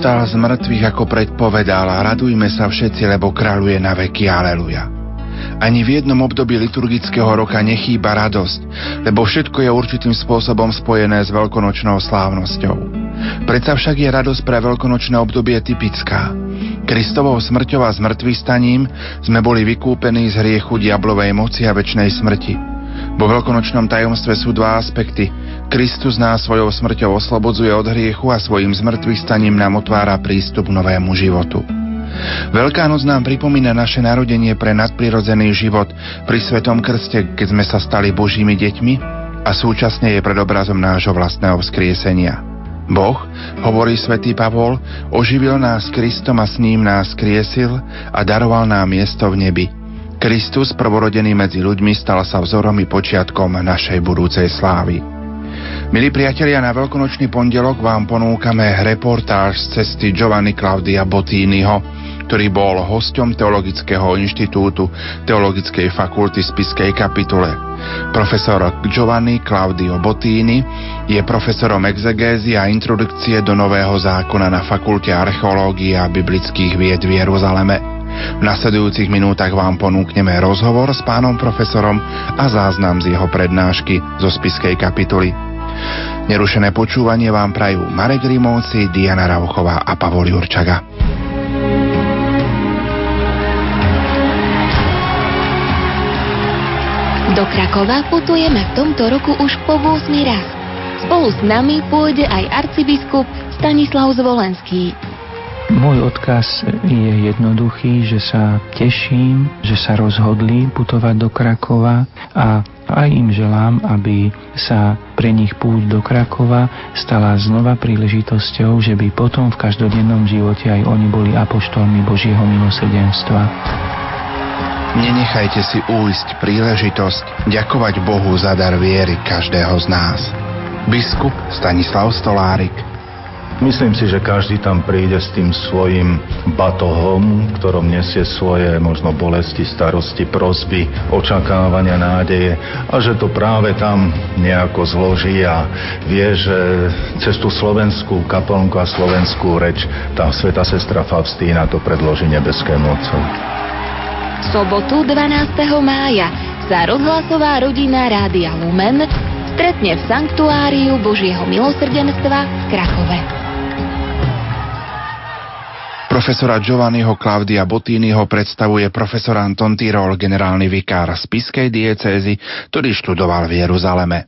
Kristus stal z mŕtvych, ako predpovedal, a radujme sa všetci, lebo kráľuje na veky. Aleluja. Ani v jednom období liturgického roka nechýba radosť, lebo všetko je určitým spôsobom spojené s veľkonočnou slávnosťou. Predsa však je radosť pre veľkonočné obdobie typická. Kristovou smrťou a zmrtvých staním sme boli vykúpení z hriechu diablovej moci a väčšnej smrti. Vo veľkonočnom tajomstve sú dva aspekty. Kristus nás svojou smrťou oslobodzuje od hriechu a svojim zmrtvých staním nám otvára prístup k novému životu. Veľká noc nám pripomína naše narodenie pre nadprirodzený život pri Svetom Krste, keď sme sa stali Božími deťmi a súčasne je predobrazom nášho vlastného vzkriesenia. Boh, hovorí svätý Pavol, oživil nás Kristom a s ním nás kriesil a daroval nám miesto v nebi – Kristus, prvorodený medzi ľuďmi, stal sa vzorom i počiatkom našej budúcej slávy. Milí priatelia, na veľkonočný pondelok vám ponúkame reportáž z cesty Giovanni Claudia Bottiniho, ktorý bol hosťom Teologického inštitútu Teologickej fakulty Spiskej kapitule. Profesor Giovanni Claudio Bottini je profesorom exegézy a introdukcie do Nového zákona na Fakulte archeológie a biblických vied v Jeruzaleme. V nasledujúcich minútach vám ponúkneme rozhovor s pánom profesorom a záznam z jeho prednášky zo spiskej kapituly. Nerušené počúvanie vám prajú Marek Rimovci, Diana Rauchová a Pavol Jurčaga. Do Krakova putujeme v tomto roku už po 8 raz. Spolu s nami pôjde aj arcibiskup Stanislav Zvolenský. Môj odkaz je jednoduchý, že sa teším, že sa rozhodli putovať do Krakova a aj im želám, aby sa pre nich púť do Krakova stala znova príležitosťou, že by potom v každodennom živote aj oni boli apoštolmi Božieho milosrdenstva. Nenechajte si újsť príležitosť ďakovať Bohu za dar viery každého z nás. Biskup Stanislav Stolárik Myslím si, že každý tam príde s tým svojim batohom, ktorom nesie svoje možno bolesti, starosti, prosby, očakávania, nádeje a že to práve tam nejako zloží a vie, že cez tú slovenskú kaplnku a slovenskú reč tá sveta sestra Faustína to predloží nebeskému Otcovi. V sobotu 12. mája sa rozhlasová rodina Rádia Lumen stretne v Sanktuáriu Božieho milosrdenstva v Krakove. Profesora Giovanniho Claudia Bottiniho predstavuje profesor Anton Tyrol, generálny vikár z Piskej diecézy, ktorý študoval v Jeruzaleme.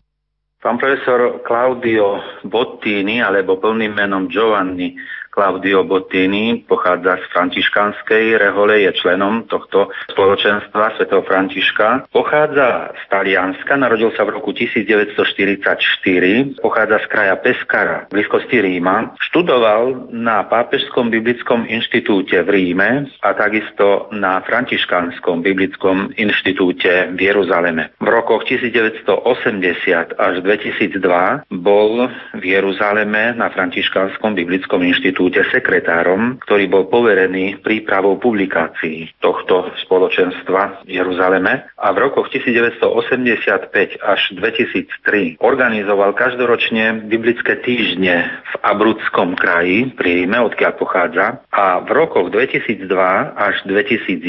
Pán profesor Claudio Bottini, alebo plným menom Giovanni Claudio Bottini pochádza z františkanskej rehole, je členom tohto spoločenstva svätého Františka. Pochádza z Talianska, narodil sa v roku 1944, pochádza z kraja Pescara, v blízkosti Ríma. Študoval na Pápežskom biblickom inštitúte v Ríme a takisto na Františkanskom biblickom inštitúte v Jeruzaleme. V rokoch 1980 až 2002 bol v Jeruzaleme na Františkanskom biblickom inštitúte inštitúte sekretárom, ktorý bol poverený prípravou publikácií tohto spoločenstva v Jeruzaleme a v rokoch 1985 až 2003 organizoval každoročne biblické týždne v Abrudskom kraji pri Ríme, odkiaľ pochádza a v rokoch 2002 až 2011,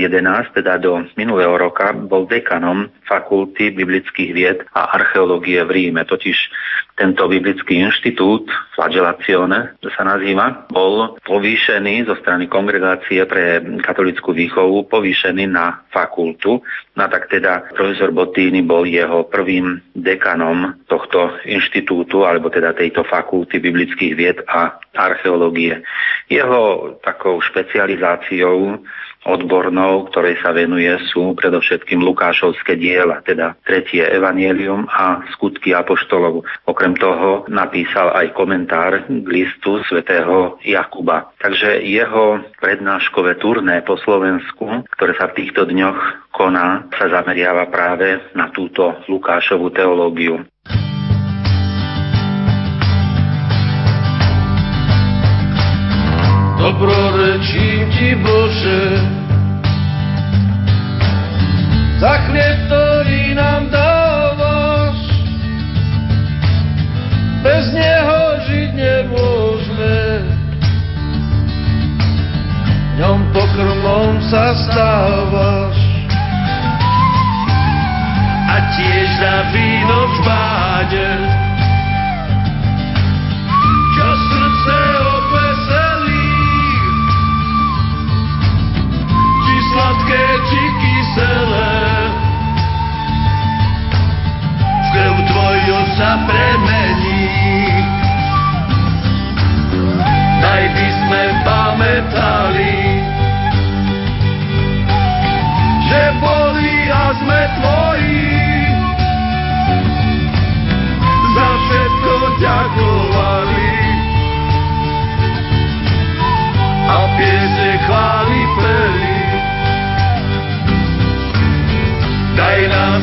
teda do minulého roka, bol dekanom fakulty biblických vied a archeológie v Ríme. Totiž tento biblický inštitút, flagellazione, sa nazýva, bol povýšený zo strany kongregácie pre katolickú výchovu, povýšený na fakultu. No tak teda profesor Bottini bol jeho prvým dekanom tohto inštitútu, alebo teda tejto fakulty biblických vied a archeológie. Jeho takou špecializáciou odbornou, ktorej sa venuje, sú predovšetkým Lukášovské diela, teda tretie evanielium a skutky apoštolov. Okrem toho napísal aj komentár k listu svätého Jakuba. Takže jeho prednáškové turné po Slovensku, ktoré sa v týchto dňoch koná, sa zameriava práve na túto Lukášovú teológiu. dobrorečím Ti Bože. Za chlieb, ktorý nám dávaš, bez neho žiť nemôžeme. Ňom pokrmom sa stávaš a tiež za víno v báde.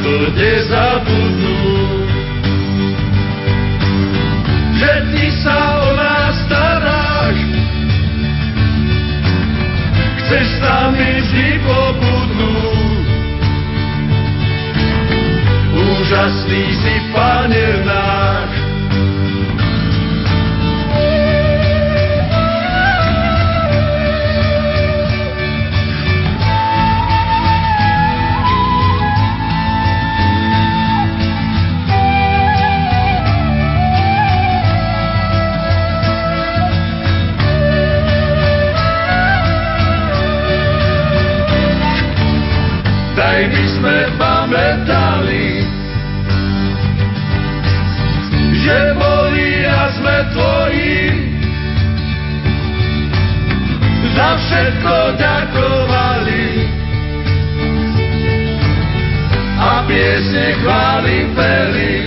To nezabudnú. Že ty sa o nás staráš, chceš s nami vždy pobudnúť. Úžasný si, Pane náš, daj by sme pamätali, že boli a sme tvoji. Za všetko ďakovali a piesne chváli peli.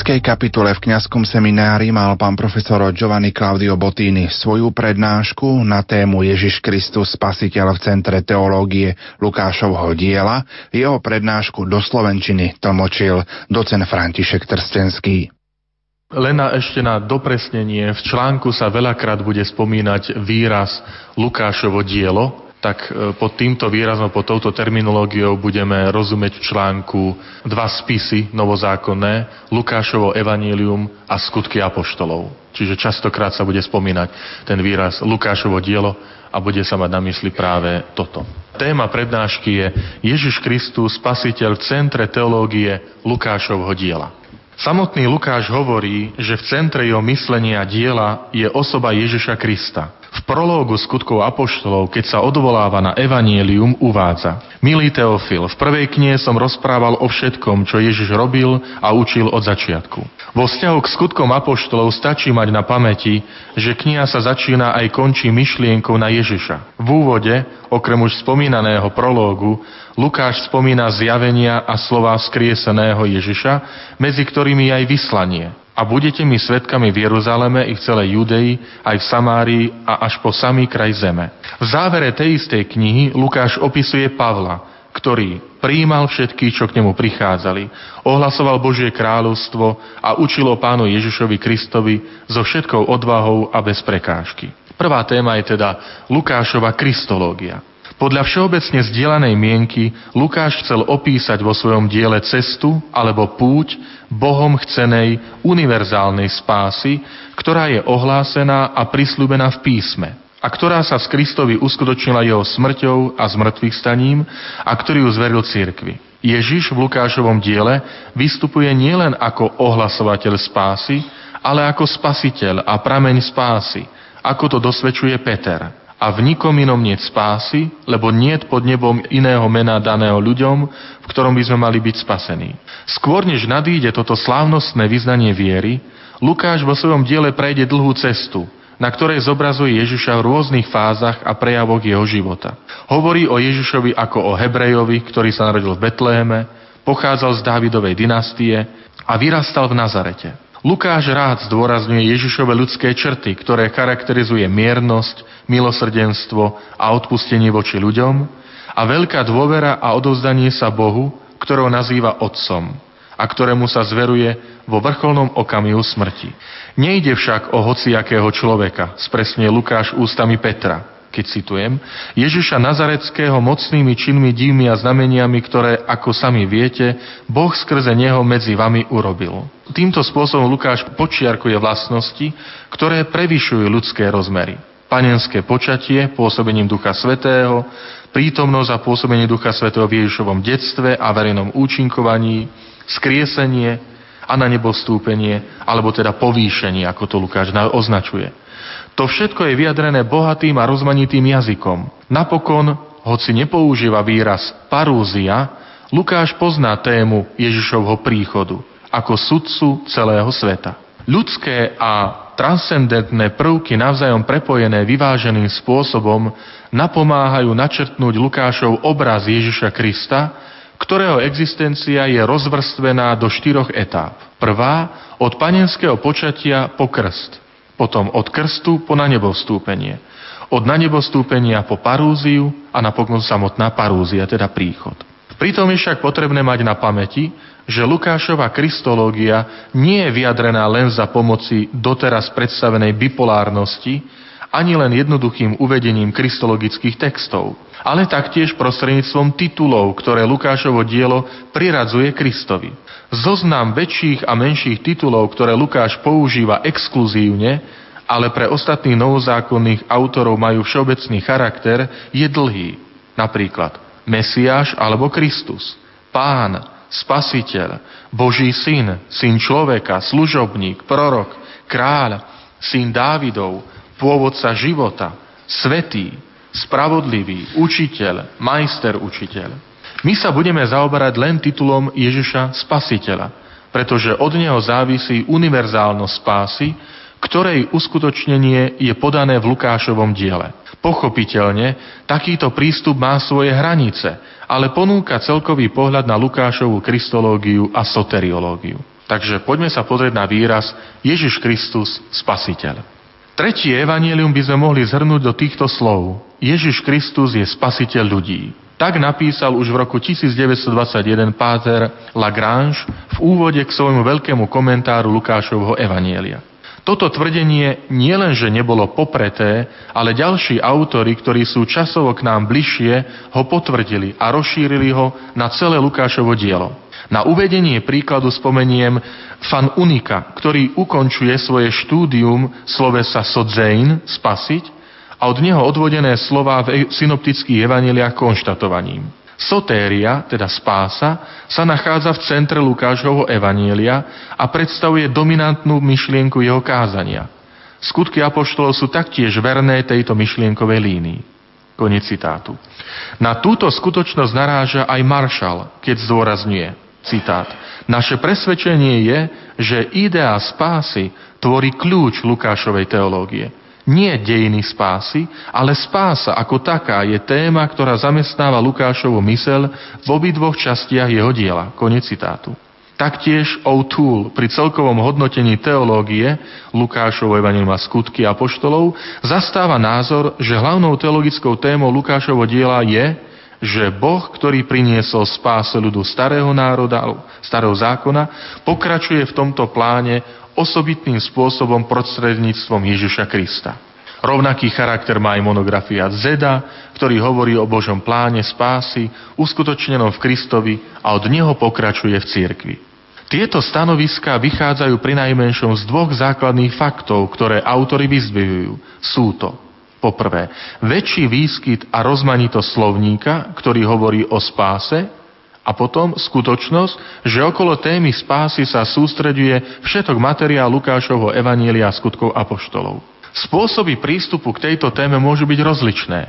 V spiskej kapitule v kňazskom seminári mal pán profesor Giovanni Claudio Bottini svoju prednášku na tému Ježiš Kristus, spasiteľ v Centre teológie Lukášovho diela. Jeho prednášku do Slovenčiny tlmočil docen František Trstenský. Len ešte na dopresnenie, v článku sa veľakrát bude spomínať výraz Lukášovo dielo, tak e, pod týmto výrazom, pod touto terminológiou budeme rozumieť v článku dva spisy novozákonné, Lukášovo evanílium a skutky apoštolov. Čiže častokrát sa bude spomínať ten výraz Lukášovo dielo a bude sa mať na mysli práve toto. Téma prednášky je Ježiš Kristus, spasiteľ v centre teológie Lukášovho diela. Samotný Lukáš hovorí, že v centre jeho myslenia diela je osoba Ježiša Krista. V prológu skutkov apoštolov, keď sa odvoláva na evanielium, uvádza Milý Teofil, v prvej knihe som rozprával o všetkom, čo Ježiš robil a učil od začiatku. Vo vzťahu k skutkom apoštolov stačí mať na pamäti, že kniha sa začína aj končí myšlienkou na Ježiša. V úvode, okrem už spomínaného prológu, Lukáš spomína zjavenia a slova skrieseného Ježiša, medzi ktorými aj vyslanie. A budete mi svetkami v Jeruzaleme i v celej Judei, aj v Samárii a až po samý kraj zeme. V závere tej istej knihy Lukáš opisuje Pavla, ktorý prijímal všetkých, čo k nemu prichádzali, ohlasoval Božie kráľovstvo a učil o pánu Ježišovi Kristovi so všetkou odvahou a bez prekážky. Prvá téma je teda Lukášova kristológia. Podľa všeobecne zdieľanej mienky Lukáš chcel opísať vo svojom diele cestu alebo púť Bohom chcenej univerzálnej spásy, ktorá je ohlásená a prislúbená v písme a ktorá sa z Kristovi uskutočnila jeho smrťou a zmrtvých staním a ktorý ju zveril cirkvi. Ježiš v Lukášovom diele vystupuje nielen ako ohlasovateľ spásy, ale ako spasiteľ a prameň spásy, ako to dosvedčuje Peter a v nikom inom nie spásy, lebo niet pod nebom iného mena daného ľuďom, v ktorom by sme mali byť spasení. Skôr než nadíde toto slávnostné vyznanie viery, Lukáš vo svojom diele prejde dlhú cestu, na ktorej zobrazuje Ježiša v rôznych fázach a prejavoch jeho života. Hovorí o Ježišovi ako o Hebrejovi, ktorý sa narodil v Betléme, pochádzal z Dávidovej dynastie a vyrastal v Nazarete. Lukáš rád zdôrazňuje Ježišove ľudské črty, ktoré charakterizuje miernosť, milosrdenstvo a odpustenie voči ľuďom a veľká dôvera a odovzdanie sa Bohu, ktorého nazýva Otcom a ktorému sa zveruje vo vrcholnom okamihu smrti. Nejde však o hociakého človeka, spresne Lukáš ústami Petra, keď citujem, Ježiša Nazareckého mocnými činmi, divmi a znameniami, ktoré, ako sami viete, Boh skrze neho medzi vami urobil. Týmto spôsobom Lukáš počiarkuje vlastnosti, ktoré prevyšujú ľudské rozmery. panenské počatie pôsobením Ducha Svetého, prítomnosť a pôsobenie Ducha Svetého v Ježišovom detstve a verejnom účinkovaní, skriesenie a na nebo vstúpenie, alebo teda povýšenie, ako to Lukáš označuje. To všetko je vyjadrené bohatým a rozmanitým jazykom. Napokon, hoci nepoužíva výraz parúzia, Lukáš pozná tému Ježišovho príchodu ako sudcu celého sveta. Ľudské a transcendentné prvky navzájom prepojené vyváženým spôsobom napomáhajú načrtnúť Lukášov obraz Ježiša Krista, ktorého existencia je rozvrstvená do štyroch etáp. Prvá od panenského počatia po krst, potom od krstu po na nebo od na nebo po parúziu a napokon samotná parúzia, teda príchod. Pritom je však potrebné mať na pamäti, že Lukášova kristológia nie je vyjadrená len za pomoci doteraz predstavenej bipolárnosti, ani len jednoduchým uvedením kristologických textov, ale taktiež prostredníctvom titulov, ktoré Lukášovo dielo priradzuje Kristovi. Zoznam väčších a menších titulov, ktoré Lukáš používa exkluzívne, ale pre ostatných novozákonných autorov majú všeobecný charakter, je dlhý. Napríklad Mesiáš alebo Kristus, Pán, spasiteľ, Boží syn, syn človeka, služobník, prorok, kráľ, syn Dávidov, pôvodca života, svetý, spravodlivý, učiteľ, majster učiteľ. My sa budeme zaoberať len titulom Ježiša Spasiteľa, pretože od neho závisí univerzálnosť spásy, ktorej uskutočnenie je podané v Lukášovom diele. Pochopiteľne, takýto prístup má svoje hranice, ale ponúka celkový pohľad na Lukášovú kristológiu a soteriológiu. Takže poďme sa pozrieť na výraz Ježiš Kristus, Spasiteľ. Tretie evanílium by sme mohli zhrnúť do týchto slov. Ježiš Kristus je spasiteľ ľudí. Tak napísal už v roku 1921 páter Lagrange v úvode k svojmu veľkému komentáru Lukášovho evanielia. Toto tvrdenie nielenže nebolo popreté, ale ďalší autory, ktorí sú časovo k nám bližšie, ho potvrdili a rozšírili ho na celé Lukášovo dielo. Na uvedenie príkladu spomeniem fan Unika, ktorý ukončuje svoje štúdium slovesa sodzein, spasiť, a od neho odvodené slova v synoptických evaneliách konštatovaním. Sotéria, teda spása, sa nachádza v centre Lukášovho evanielia a predstavuje dominantnú myšlienku jeho kázania. Skutky apoštolov sú taktiež verné tejto myšlienkovej línii. Konec citátu. Na túto skutočnosť naráža aj Marshall, keď zdôrazňuje, citát, naše presvedčenie je, že idea spásy tvorí kľúč Lukášovej teológie – nie dejiny spásy, ale spása ako taká je téma, ktorá zamestnáva Lukášovu mysel v obidvoch častiach jeho diela. Konec citátu. Taktiež O'Toole pri celkovom hodnotení teológie Lukášovo Evangelium a skutky apoštolov zastáva názor, že hlavnou teologickou témou Lukášovo diela je, že Boh, ktorý priniesol spásu ľudu starého národa, starého zákona, pokračuje v tomto pláne osobitným spôsobom prostredníctvom Ježiša Krista. Rovnaký charakter má aj monografia Zeda, ktorý hovorí o Božom pláne spásy, uskutočnenom v Kristovi a od neho pokračuje v cirkvi. Tieto stanoviská vychádzajú pri najmenšom z dvoch základných faktov, ktoré autory vyzdvihujú. Sú to Poprvé, väčší výskyt a rozmanitosť slovníka, ktorý hovorí o spáse, a potom skutočnosť, že okolo témy spásy sa sústreďuje všetok materiál Lukášovho Evanielia a skutkov apoštolov. Spôsoby prístupu k tejto téme môžu byť rozličné.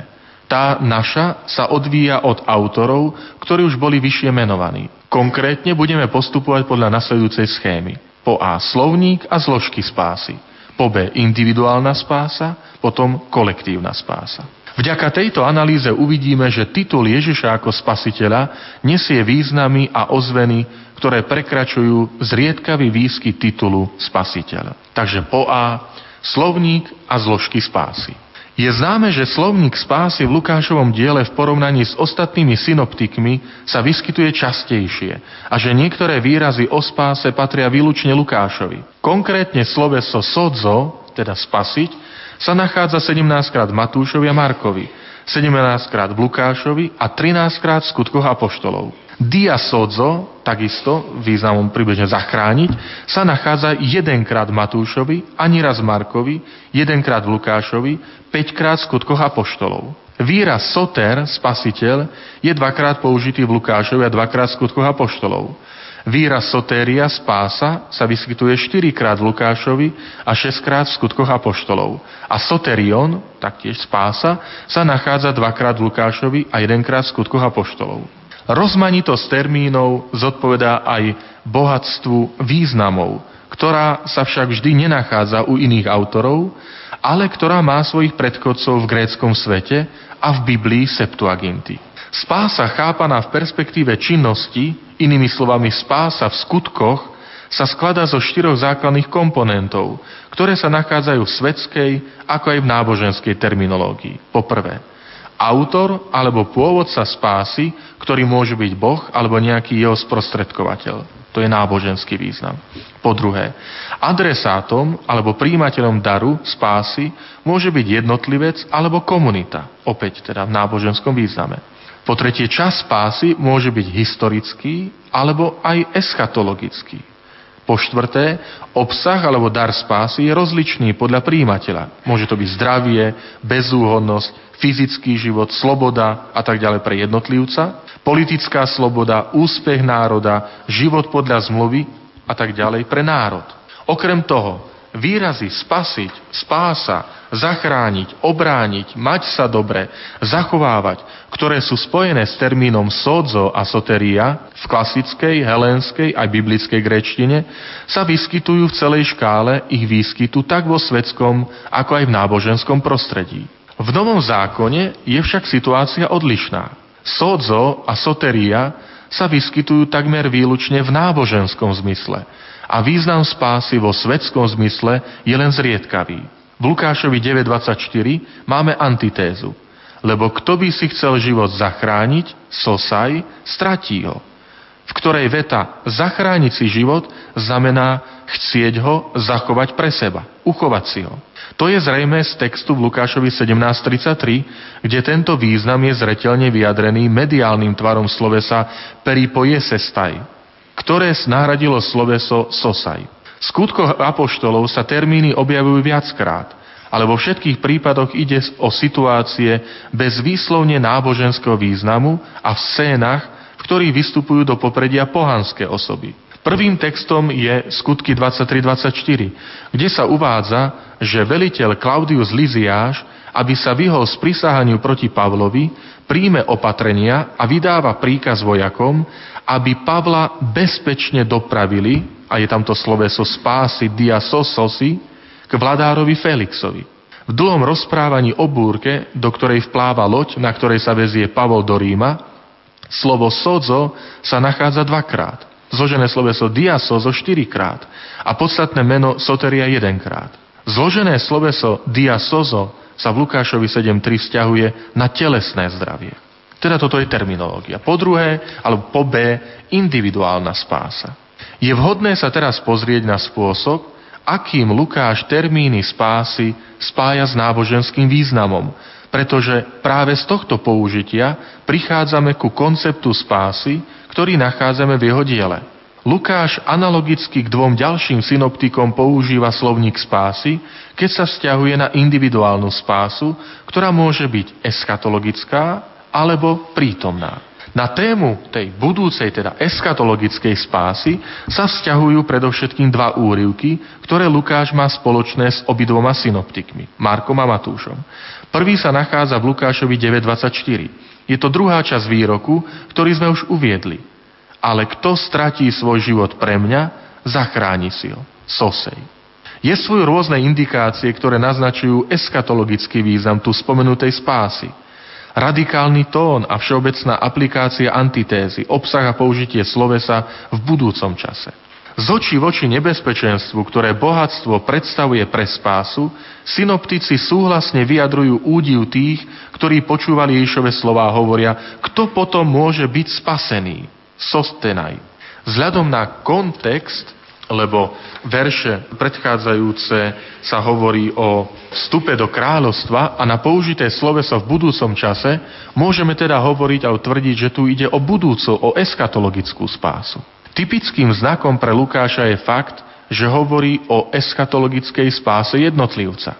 Tá naša sa odvíja od autorov, ktorí už boli vyššie menovaní. Konkrétne budeme postupovať podľa nasledujúcej schémy. Po A slovník a zložky spásy. Po B individuálna spása, potom kolektívna spása. Vďaka tejto analýze uvidíme, že titul Ježiša ako spasiteľa nesie významy a ozveny, ktoré prekračujú zriedkavý výskyt titulu spasiteľ. Takže po A slovník a zložky spásy. Je známe, že slovník spásy v Lukášovom diele v porovnaní s ostatnými synoptikmi sa vyskytuje častejšie a že niektoré výrazy o spáse patria výlučne Lukášovi. Konkrétne sloveso sodzo, teda spasiť, sa nachádza 17 krát Matúšovi a Markovi, 17 krát v Lukášovi a 13 krát v skutkoch apoštolov. Diasodzo, takisto významom približne zachrániť, sa nachádza jedenkrát v Matúšovi, ani raz Markovi, jedenkrát v Lukášovi, 5 krát v skutkoch apoštolov. Výraz soter, spasiteľ, je dvakrát použitý v Lukášovi a dvakrát v skutkoch apoštolov. Výraz sotéria, spása, sa vyskytuje 4 krát v Lukášovi a 6 krát v skutkoch apoštolov. A soterion, taktiež spása, sa nachádza dvakrát v Lukášovi a jedenkrát v skutkoch apoštolov. Rozmanitosť termínov zodpovedá aj bohatstvu významov, ktorá sa však vždy nenachádza u iných autorov, ale ktorá má svojich predchodcov v gréckom svete a v Biblii Septuaginty. Spása chápaná v perspektíve činnosti, inými slovami spása v skutkoch, sa skladá zo štyroch základných komponentov, ktoré sa nachádzajú v svetskej ako aj v náboženskej terminológii. Poprvé, autor alebo pôvodca spásy, ktorý môže byť Boh alebo nejaký jeho sprostredkovateľ. To je náboženský význam. Po druhé, adresátom alebo príjimateľom daru spásy môže byť jednotlivec alebo komunita. Opäť teda v náboženskom význame. Po tretie, čas spásy môže byť historický alebo aj eschatologický. Po štvrté, obsah alebo dar spásy je rozličný podľa príjimateľa. Môže to byť zdravie, bezúhodnosť, fyzický život, sloboda a tak ďalej pre jednotlivca, politická sloboda, úspech národa, život podľa zmluvy a tak ďalej pre národ. Okrem toho, výrazy spasiť, spása, zachrániť, obrániť, mať sa dobre, zachovávať, ktoré sú spojené s termínom sodzo a soteria v klasickej, helénskej aj biblickej grečtine, sa vyskytujú v celej škále ich výskytu tak vo svetskom, ako aj v náboženskom prostredí. V Novom zákone je však situácia odlišná. Sodzo a soteria sa vyskytujú takmer výlučne v náboženskom zmysle a význam spásy vo svetskom zmysle je len zriedkavý. V Lukášovi 9.24 máme antitézu. Lebo kto by si chcel život zachrániť, sosaj, stratí ho. V ktorej veta zachrániť si život znamená chcieť ho zachovať pre seba, uchovať si ho. To je zrejme z textu v Lukášovi 17.33, kde tento význam je zretelne vyjadrený mediálnym tvarom slovesa peripojesestaj, ktoré nahradilo sloveso sosaj. V skutkoch apoštolov sa termíny objavujú viackrát, ale vo všetkých prípadoch ide o situácie bez výslovne náboženského významu a v scénach, v ktorých vystupujú do popredia pohanské osoby. Prvým textom je skutky 23-24, kde sa uvádza, že veliteľ Claudius Liziáš, aby sa vyhol sprisahaniu proti Pavlovi, príjme opatrenia a vydáva príkaz vojakom, aby Pavla bezpečne dopravili a je tamto sloveso spásy diasososi, k vladárovi Felixovi. V dlhom rozprávaní o búrke, do ktorej vpláva loď, na ktorej sa vezie Pavol do Ríma, slovo sozo sa nachádza dvakrát. Zložené sloveso diasozo štyrikrát a podstatné meno soteria jedenkrát. Zložené sloveso diasozo sa v Lukášovi 7.3 vzťahuje na telesné zdravie. Teda toto je terminológia. Po druhé, alebo po B, individuálna spása. Je vhodné sa teraz pozrieť na spôsob, akým Lukáš termíny spásy spája s náboženským významom, pretože práve z tohto použitia prichádzame ku konceptu spásy, ktorý nachádzame v jeho diele. Lukáš analogicky k dvom ďalším synoptikom používa slovník spásy, keď sa vzťahuje na individuálnu spásu, ktorá môže byť eschatologická alebo prítomná. Na tému tej budúcej, teda eskatologickej spásy sa vzťahujú predovšetkým dva úrivky, ktoré Lukáš má spoločné s obidvoma synoptikmi, Markom a Matúšom. Prvý sa nachádza v Lukášovi 9.24. Je to druhá časť výroku, ktorý sme už uviedli. Ale kto stratí svoj život pre mňa, zachráni si ho. Sosej. Je svoje rôzne indikácie, ktoré naznačujú eskatologický význam tu spomenutej spásy – radikálny tón a všeobecná aplikácia antitézy, obsah a použitie slovesa v budúcom čase. Z očí voči nebezpečenstvu, ktoré bohatstvo predstavuje pre spásu, synoptici súhlasne vyjadrujú údiv tých, ktorí počúvali Ježišove slová a hovoria, kto potom môže byť spasený? Sostenaj. Vzhľadom na kontext lebo verše predchádzajúce sa hovorí o vstupe do kráľovstva a na použité sloveso v budúcom čase môžeme teda hovoriť a tvrdiť, že tu ide o budúcu, o eskatologickú spásu. Typickým znakom pre Lukáša je fakt, že hovorí o eskatologickej spáse jednotlivca.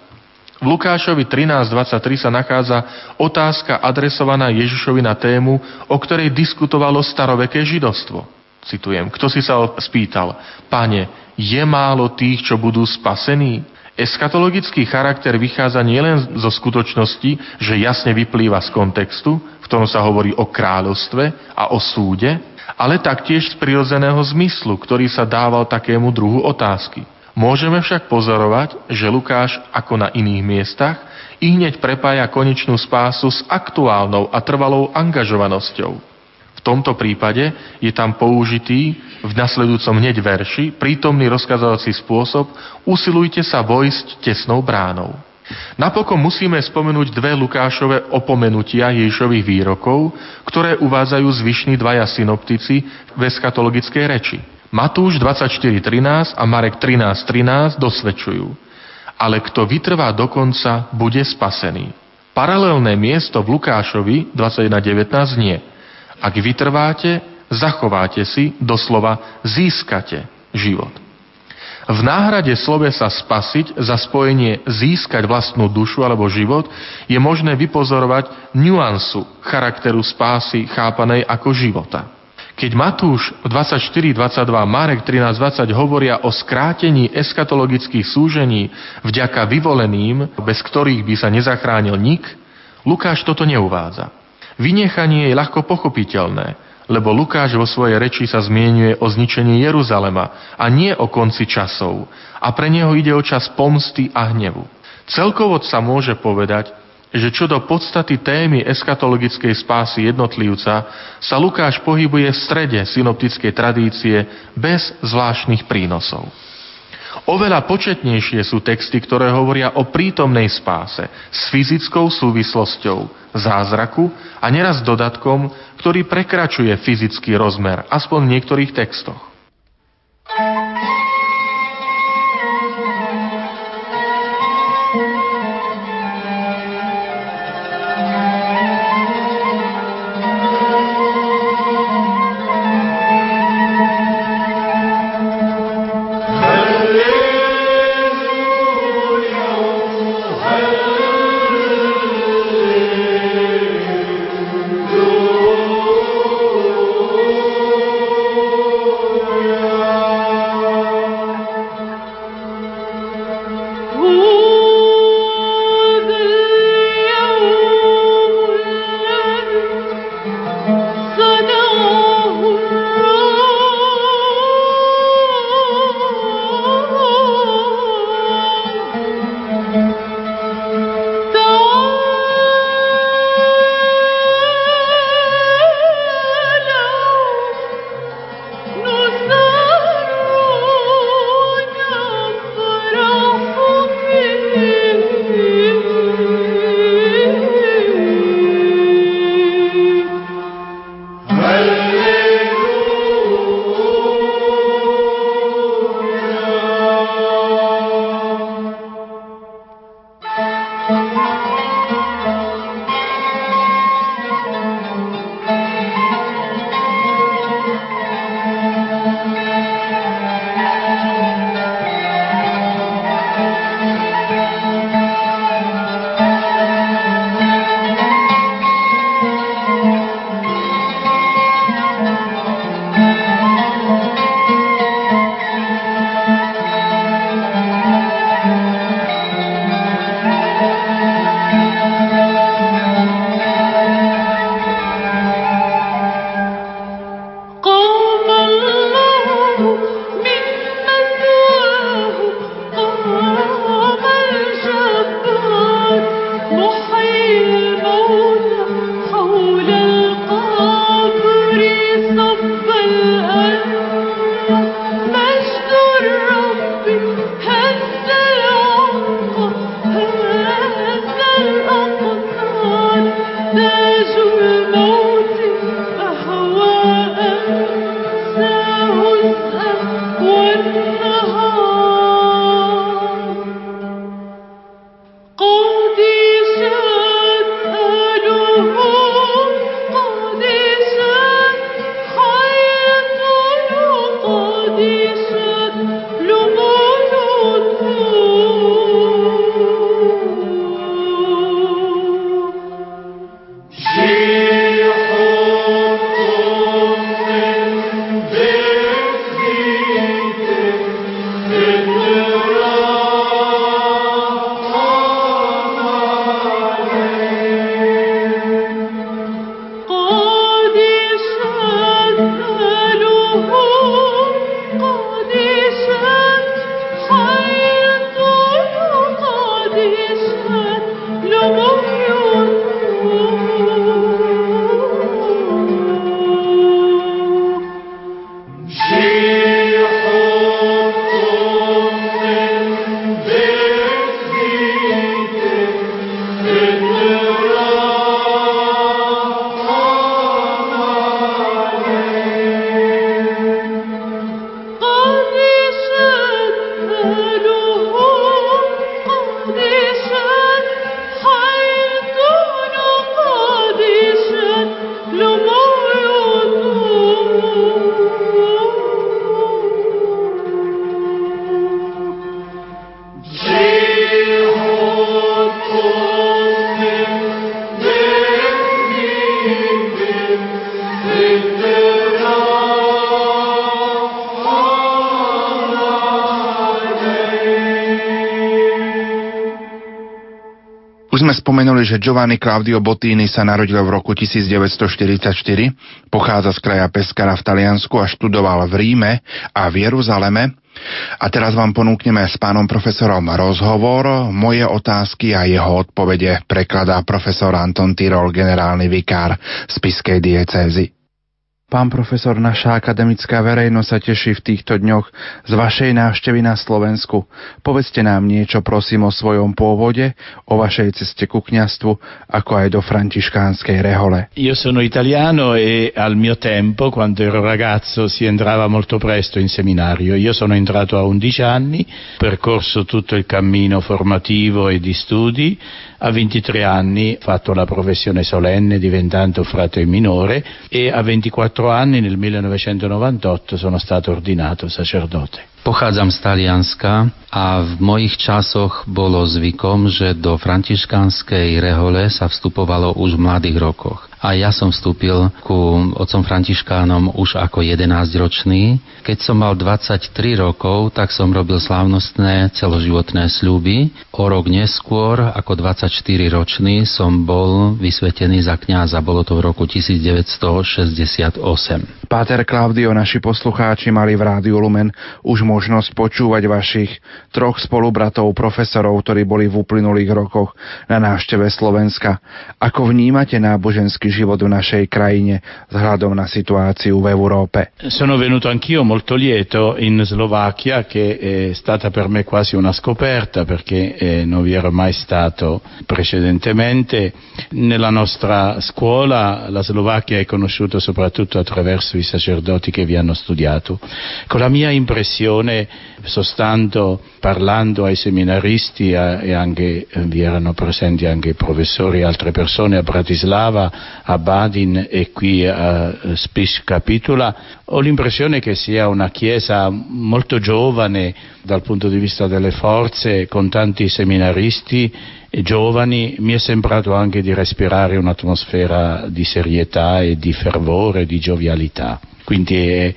V Lukášovi 13.23 sa nachádza otázka adresovaná Ježišovi na tému, o ktorej diskutovalo staroveké židovstvo. Citujem, kto si sa spýtal, pane, je málo tých, čo budú spasení? Eskatologický charakter vychádza nielen zo skutočnosti, že jasne vyplýva z kontextu, v ktorom sa hovorí o kráľovstve a o súde, ale taktiež z prirodzeného zmyslu, ktorý sa dával takému druhu otázky. Môžeme však pozorovať, že Lukáš, ako na iných miestach, i hneď prepája konečnú spásu s aktuálnou a trvalou angažovanosťou. Tomto prípade je tam použitý v nasledujúcom hneď verši prítomný rozkazovací spôsob usilujte sa vojsť tesnou bránou. Napokon musíme spomenúť dve Lukášove opomenutia Ježišových výrokov, ktoré uvádzajú zvyšní dvaja synoptici v eskatologickej reči. Matúš 24.13 a Marek 13.13 dosvedčujú. Ale kto vytrvá do konca, bude spasený. Paralelné miesto v Lukášovi 21.19 nie. Ak vytrváte, zachováte si, doslova získate život. V náhrade slovesa spasiť za spojenie získať vlastnú dušu alebo život je možné vypozorovať nuansu charakteru spásy chápanej ako života. Keď Matúš 24.22, Marek 13.20 hovoria o skrátení eskatologických súžení vďaka vyvoleným, bez ktorých by sa nezachránil nik, Lukáš toto neuvádza. Vynechanie je ľahko pochopiteľné, lebo Lukáš vo svojej reči sa zmienuje o zničení Jeruzalema a nie o konci časov. A pre neho ide o čas pomsty a hnevu. Celkovo sa môže povedať, že čo do podstaty témy eskatologickej spásy jednotlivca sa Lukáš pohybuje v strede synoptickej tradície bez zvláštnych prínosov. Oveľa početnejšie sú texty, ktoré hovoria o prítomnej spáse s fyzickou súvislosťou zázraku a neraz dodatkom, ktorý prekračuje fyzický rozmer, aspoň v niektorých textoch. One že Giovanni Claudio Bottini sa narodil v roku 1944, pochádza z kraja Pescara v Taliansku a študoval v Ríme a v Jeruzaleme. A teraz vám ponúkneme s pánom profesorom rozhovor. Moje otázky a jeho odpovede prekladá profesor Anton Tyrol, generálny vikár z Piskej diecézy. Pán profesor, naša akademická verejnosť sa teší v týchto dňoch z vašej návštevy na Slovensku. Povedzte nám niečo prosím o svojom pôvode, o vašej ceste ku kňastvu, ako aj do františkánskej rehole. Io sono italiano e al mio tempo, quando ero ragazzo, si entrava molto presto in seminario. Io sono entrato a 11 anni, percorso tutto il cammino formativo e di studi, a 23 anni ho fatto la professione solenne diventando frate minore e a 24 anni nel 1998 sono stato ordinato sacerdote. Pochádzam z Talianska a v mojich časoch bolo zvykom, že do františkánskej rehole sa vstupovalo už v mladých rokoch. A ja som vstúpil ku otcom františkánom už ako 11-ročný. Keď som mal 23 rokov, tak som robil slávnostné celoživotné sľuby. O rok neskôr, ako 24-ročný, som bol vysvetený za kňaza. Bolo to v roku 1968. Páter Klaudio, naši poslucháči mali v Rádiu Lumen už možnosť počúvať vašich troch spolubratov, profesorov, ktorí boli v uplynulých rokoch na návšteve Slovenska. Ako vnímate náboženský život v našej krajine vzhľadom na situáciu v Európe? Sono venuto anch'io molto lieto in Slovacchia che è stata per me quasi una scoperta perché eh, non vi ero mai stato precedentemente. Nella nostra scuola la Slovacchia è conosciuta soprattutto attraverso i sacerdoti che vi hanno studiato. Con la mia impressione discussione, sostando, parlando ai seminaristi e anche eh, vi erano presenti anche professori e altre persone a Bratislava, a Badin e qui a Spish Capitula, ho l'impressione che sia una chiesa molto giovane dal punto di vista delle forze, con tanti seminaristi giovani, mi è sembrato anche di respirare un'atmosfera di serietà e di fervore, di giovialità. Quindi è,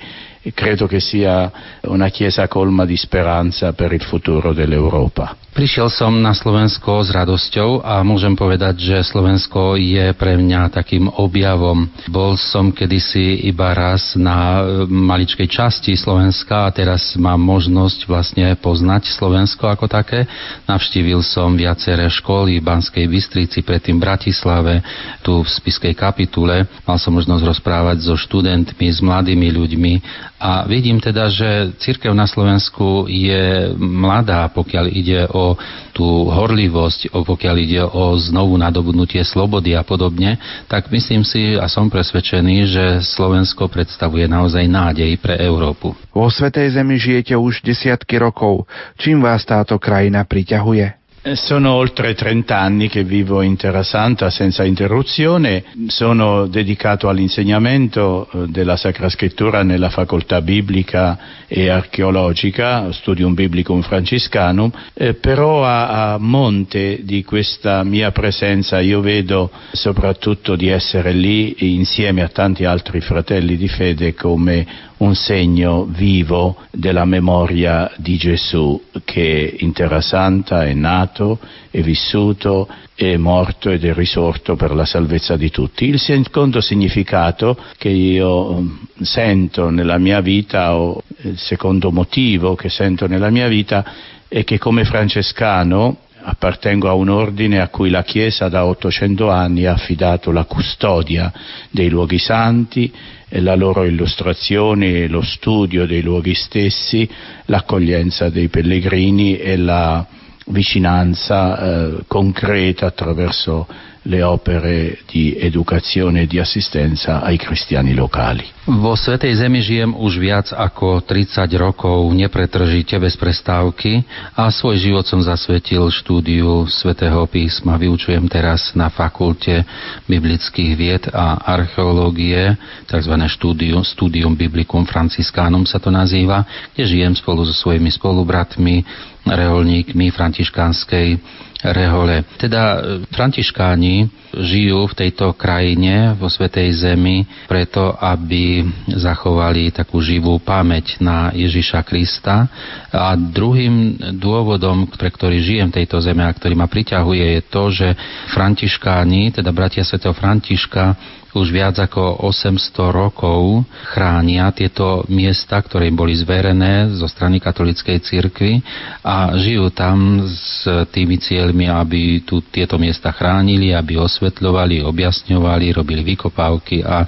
credo che sia una chiesa colma di speranza per il futuro dell'Europa. Prišiel som na Slovensko s radosťou a môžem povedať, že Slovensko je pre mňa takým objavom. Bol som kedysi iba raz na maličkej časti Slovenska a teraz mám možnosť vlastne poznať Slovensko ako také. Navštívil som viaceré školy v Banskej Bystrici, predtým Bratislave, tu v Spiskej kapitule. Mal som možnosť rozprávať so študentmi, s mladými ľuďmi a vidím teda, že církev na Slovensku je mladá, pokiaľ ide o tú horlivosť, pokiaľ ide o znovu nadobudnutie slobody a podobne, tak myslím si a som presvedčený, že Slovensko predstavuje naozaj nádej pre Európu. Vo Svetej Zemi žijete už desiatky rokov. Čím vás táto krajina priťahuje? Sono oltre 30 anni che vivo in Terra Santa senza interruzione, sono dedicato all'insegnamento eh, della Sacra Scrittura nella facoltà biblica e archeologica, Studium Biblicum Franciscanum, eh, però a, a monte di questa mia presenza io vedo soprattutto di essere lì insieme a tanti altri fratelli di fede come un segno vivo della memoria di Gesù che in Terra Santa è nato, è vissuto, è morto ed è risorto per la salvezza di tutti. Il secondo significato che io mm, sento nella mia vita, o il secondo motivo che sento nella mia vita, è che come francescano appartengo a un ordine a cui la Chiesa da 800 anni ha affidato la custodia dei luoghi santi, la loro illustrazione, lo studio dei luoghi stessi, l'accoglienza dei pellegrini e la vicinanza eh, concreta attraverso le opere di educazione e di assistenza ai cristiani lokali. Vo Svetej Zemi žijem už viac ako 30 rokov nepretržite bez prestávky a svoj život som zasvetil štúdiu Svetého písma. Vyučujem teraz na fakulte biblických vied a archeológie, tzv. Štúdium, Studium Biblicum Franciscánum sa to nazýva, kde žijem spolu so svojimi spolubratmi, reholníkmi františkánskej rehole. Teda e, františkáni žijú v tejto krajine, vo Svetej Zemi, preto, aby zachovali takú živú pamäť na Ježiša Krista. A druhým dôvodom, pre ktorý žijem v tejto zeme a ktorý ma priťahuje, je to, že františkáni, teda bratia svätého Františka, už viac ako 800 rokov chránia tieto miesta, ktoré boli zverené zo strany katolíckej cirkvi a žijú tam s tými cieľmi, aby tu tieto miesta chránili, aby osvetľovali, objasňovali, robili vykopávky a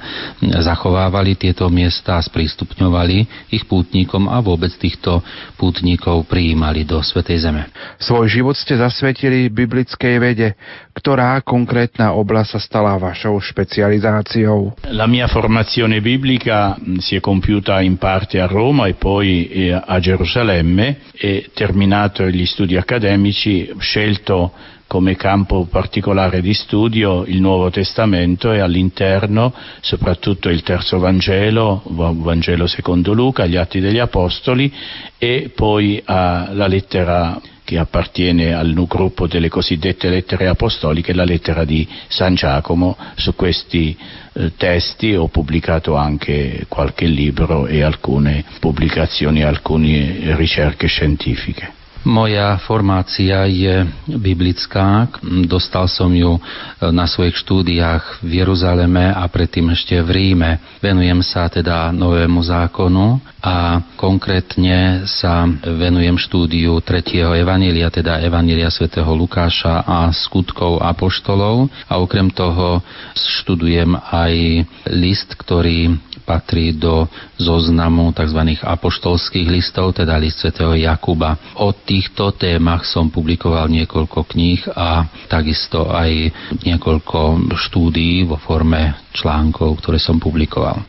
zachovávali tieto miesta a sprístupňovali ich pútnikom a vôbec týchto pútnikov prijímali do Svetej Zeme. Svoj život ste zasvetili biblickej vede, ktorá konkrétna oblasť sa stala vašou špecializáciou formazione? La mia formazione biblica si è compiuta in parte a Roma e poi a Gerusalemme e terminato gli studi accademici scelto come campo particolare di studio il Nuovo Testamento e all'interno soprattutto il terzo Vangelo, Vangelo secondo Luca, gli Atti degli Apostoli e poi la lettera che appartiene al gruppo delle cosiddette lettere apostoliche, la lettera di San Giacomo. Su questi eh, testi ho pubblicato anche qualche libro e alcune pubblicazioni, alcune ricerche scientifiche. Moja formácia je biblická. Dostal som ju e, na svojich štúdiách v Jeruzaleme a predtým ešte v Ríme. Venujem sa teda novému zákonu a konkrétne sa venujem štúdiu tretieho evanília, teda evanília svätého Lukáša a skutkov apoštolov a okrem toho študujem aj list, ktorý patrí do zoznamu tzv. apoštolských listov, teda list svätého Jakuba. O týchto témach som publikoval niekoľko kníh a takisto aj niekoľko štúdií vo forme článkov, ktoré som publikoval.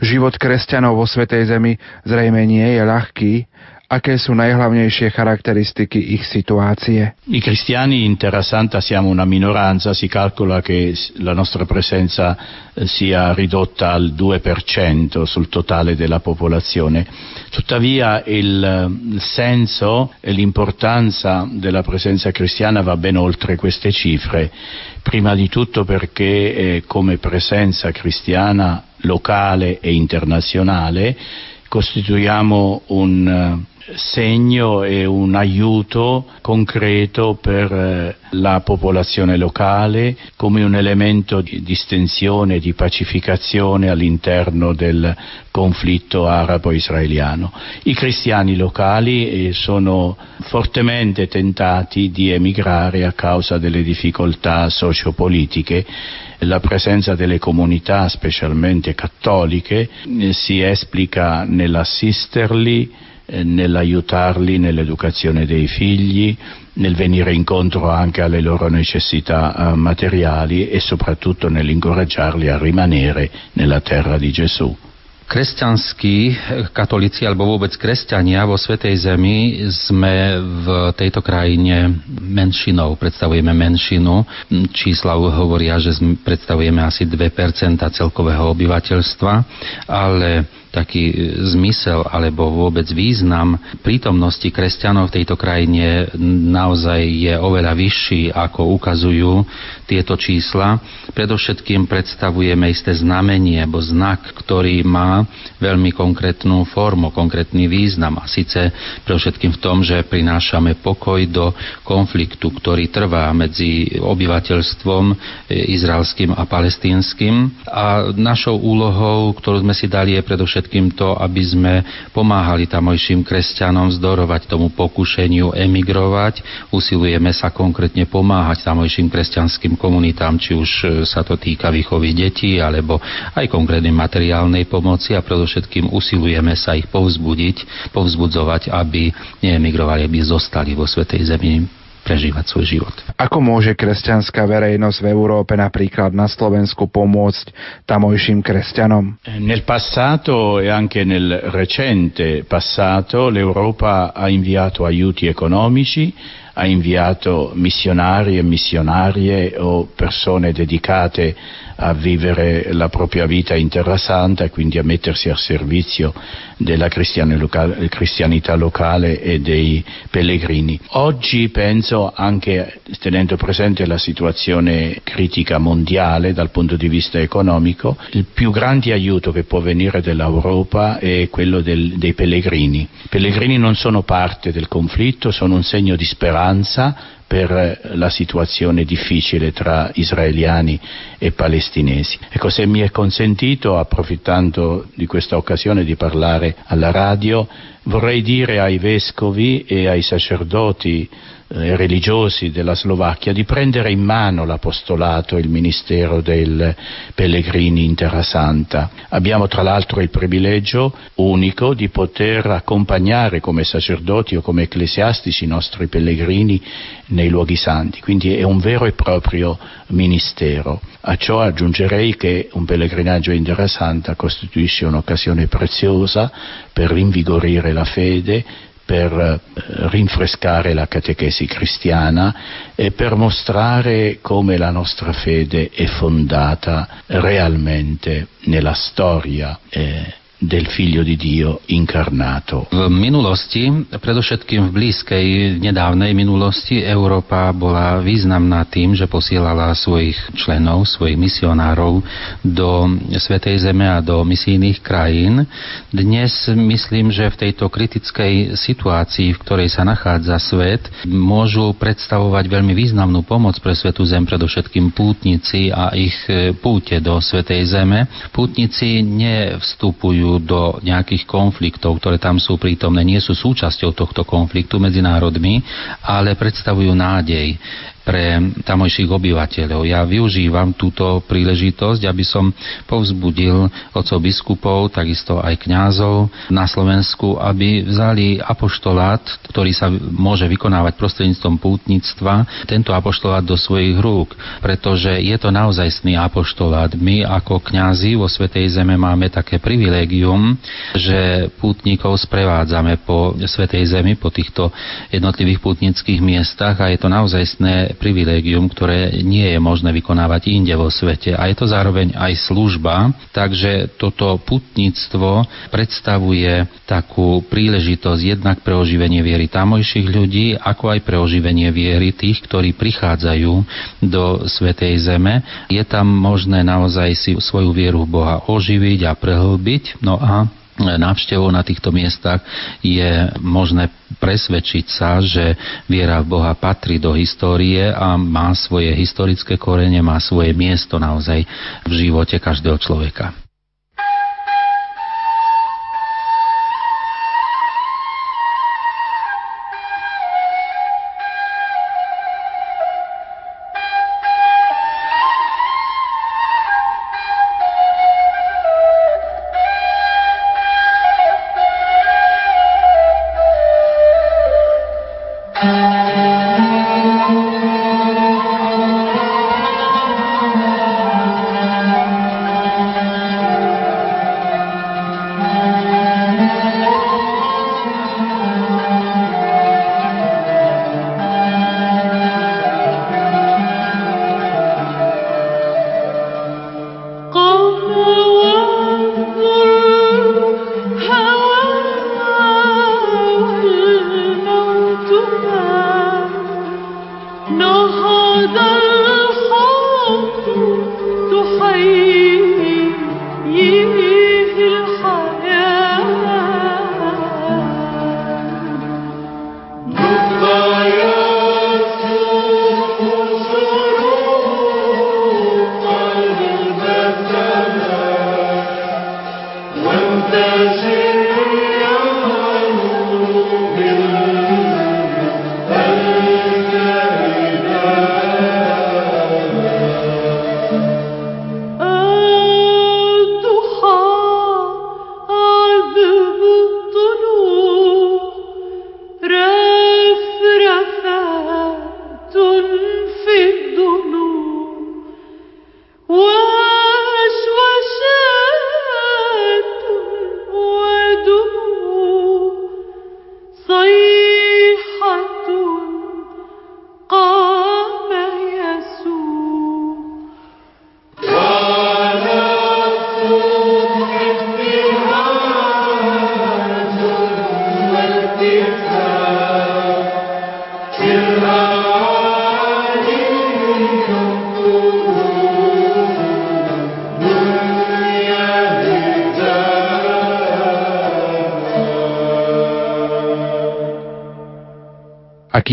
Život kresťanov vo Svetej Zemi zrejme nie je ľahký, Aké sú najhlavnejšie charakteristiky ich situácie? I cristiani in Terra Santa siamo una minoranza, si calcola che la nostra presenza eh, sia ridotta al 2% sul totale della popolazione. Tuttavia il eh, senso e l'importanza della presenza cristiana va ben oltre queste cifre, prima di tutto perché eh, come presenza cristiana locale e internazionale costituiamo un segno e un aiuto concreto per eh, la popolazione locale come un elemento di distensione di pacificazione all'interno del conflitto arabo-israeliano. I cristiani locali eh, sono fortemente tentati di emigrare a causa delle difficoltà sociopolitiche la presenza delle comunità, specialmente cattoliche, eh, si esplica nell'assisterli, eh, nell'aiutarli nell'educazione dei figli, nel venire incontro anche alle loro necessità eh, materiali e soprattutto nell'incoraggiarli a rimanere nella terra di Gesù. Kresťanskí katolíci alebo vôbec kresťania vo Svetej Zemi sme v tejto krajine menšinou, predstavujeme menšinu. Čísla hovoria, že predstavujeme asi 2% celkového obyvateľstva, ale taký e, zmysel alebo vôbec význam prítomnosti kresťanov v tejto krajine naozaj je oveľa vyšší, ako ukazujú tieto čísla. Predovšetkým predstavujeme isté znamenie alebo znak, ktorý má veľmi konkrétnu formu, konkrétny význam a síce predovšetkým v tom, že prinášame pokoj do konfliktu, ktorý trvá medzi obyvateľstvom e, izraelským a palestínskym a našou úlohou, ktorú sme si dali je predovšetkým predovšetkým to, aby sme pomáhali tamojším kresťanom zdorovať tomu pokušeniu emigrovať. Usilujeme sa konkrétne pomáhať tamojším kresťanským komunitám, či už e, sa to týka výchovy detí, alebo aj konkrétnej materiálnej pomoci a predovšetkým usilujeme sa ich povzbudiť, povzbudzovať, aby neemigrovali, aby zostali vo Svetej Zemi prežívať svoj život. Ako môže kresťanská verejnosť v Európe napríklad na Slovensku pomôcť tamojším kresťanom? Nel passato e anche nel recente passato l'Europa ha inviato aiuti economici ha inviato missionari e missionarie o persone dedicate a vivere la propria vita in Terra Santa e quindi a mettersi a servizio della cristianità locale e dei pellegrini. Oggi penso anche tenendo presente la situazione critica mondiale dal punto di vista economico, il più grande aiuto che può venire dall'Europa è quello del, dei pellegrini. I pellegrini non sono parte del conflitto, sono un segno di speranza per la situazione difficile tra israeliani e palestinesi. Ecco, se mi è consentito, approfittando di questa occasione di parlare alla radio, vorrei dire ai vescovi e ai sacerdoti eh, religiosi della Slovacchia di prendere in mano l'apostolato e il ministero dei pellegrini in Terra Santa. Abbiamo tra l'altro il privilegio unico di poter accompagnare come sacerdoti o come ecclesiastici i nostri pellegrini nei luoghi santi, quindi è un vero e proprio ministero. A ciò aggiungerei che un pellegrinaggio in Terra Santa costituisce un'occasione preziosa per rinvigorire la fede, per eh, rinfrescare la catechesi cristiana e per mostrare come la nostra fede è fondata realmente nella storia eh, del Figlio di Dio inkarnáto. V minulosti, predovšetkým v blízkej nedávnej minulosti, Európa bola významná tým, že posielala svojich členov, svojich misionárov do Svetej Zeme a do misijných krajín. Dnes myslím, že v tejto kritickej situácii, v ktorej sa nachádza svet, môžu predstavovať veľmi významnú pomoc pre Svetú Zem, predovšetkým pútnici a ich púte do Svetej Zeme. Pútnici nevstupujú do nejakých konfliktov, ktoré tam sú prítomné, nie sú súčasťou tohto konfliktu medzi národmi, ale predstavujú nádej pre tamojších obyvateľov. Ja využívam túto príležitosť, aby som povzbudil otcov biskupov, takisto aj kňazov na Slovensku, aby vzali apoštolát, ktorý sa môže vykonávať prostredníctvom pútnictva, tento apoštolát do svojich rúk, pretože je to naozajstný apoštolát. My ako kňazi vo Svetej Zeme máme také privilégium, že pútnikov sprevádzame po Svetej Zemi, po týchto jednotlivých pútnických miestach a je to naozajstné privilégium, ktoré nie je možné vykonávať inde vo svete. A je to zároveň aj služba, takže toto putníctvo predstavuje takú príležitosť jednak pre oživenie viery tamojších ľudí, ako aj pre oživenie viery tých, ktorí prichádzajú do Svetej Zeme. Je tam možné naozaj si svoju vieru v Boha oživiť a prehlbiť. No a návštevou na týchto miestach je možné presvedčiť sa, že viera v Boha patrí do histórie a má svoje historické korene, má svoje miesto naozaj v živote každého človeka.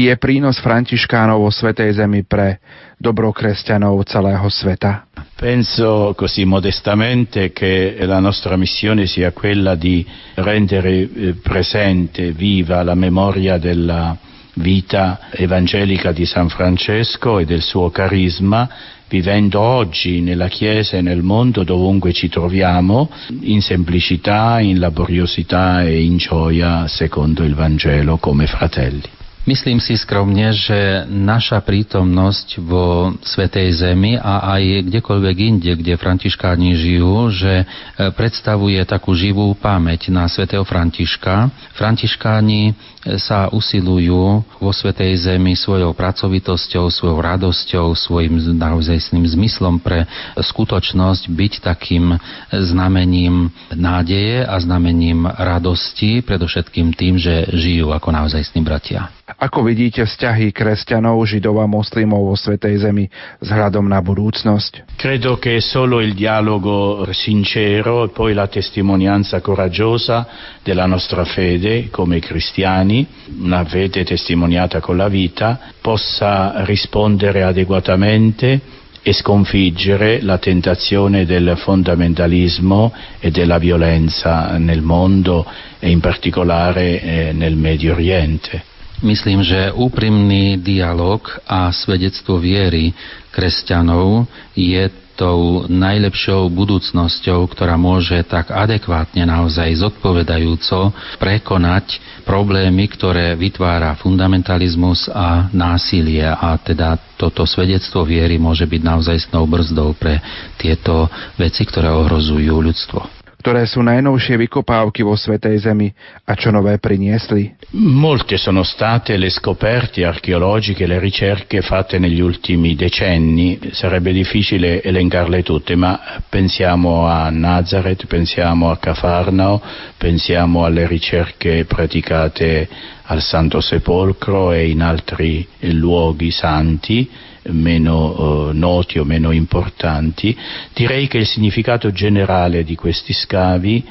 Aký je prínos františkánov vo Svetej Zemi pre dobro kresťanov celého sveta? Penso così modestamente che la nostra missione sia quella di rendere eh, presente, viva la memoria della vita evangelica di San Francesco e del suo carisma, vivendo oggi nella Chiesa e nel mondo dovunque ci troviamo, in semplicità, in laboriosità e in gioia secondo il Vangelo come fratelli. Myslím si skromne, že naša prítomnosť vo Svetej Zemi a aj kdekoľvek inde, kde františkáni žijú, že e, predstavuje takú živú pamäť na svätého Františka. Františkáni sa usilujú vo Svetej Zemi svojou pracovitosťou, svojou radosťou, svojim naozajstným zmyslom pre skutočnosť byť takým znamením nádeje a znamením radosti, predovšetkým tým, že žijú ako naozajstní bratia. Ako vidíte vzťahy kresťanov, židov a moslimov vo Svetej Zemi vzhľadom na budúcnosť? Credo che solo il dialogo sincero e poi la testimonianza coraggiosa della nostra fede come cristiani, una fede testimoniata con la vita, possa rispondere adeguatamente e sconfiggere la tentazione del fondamentalismo e della violenza nel mondo e in particolare eh, nel Medio Oriente. Myslím, že úprimný dialog a svedectvo viery kresťanov je tou najlepšou budúcnosťou, ktorá môže tak adekvátne naozaj zodpovedajúco prekonať problémy, ktoré vytvára fundamentalizmus a násilie. A teda toto svedectvo viery môže byť naozaj snou brzdou pre tieto veci, ktoré ohrozujú ľudstvo ktoré sú najnovšie vykopávky vo Svetej Zemi a čo nové priniesli? Molte sono state le scoperte archeologiche, le ricerche fatte negli ultimi decenni. Sarebbe difficile elencarle tutte, ma pensiamo a Nazareth, pensiamo a Cafarnao, pensiamo alle ricerche praticate al Santo Sepolcro e in altri luoghi santi meno eh, noti o meno importanti, direi che il significato generale di questi scavi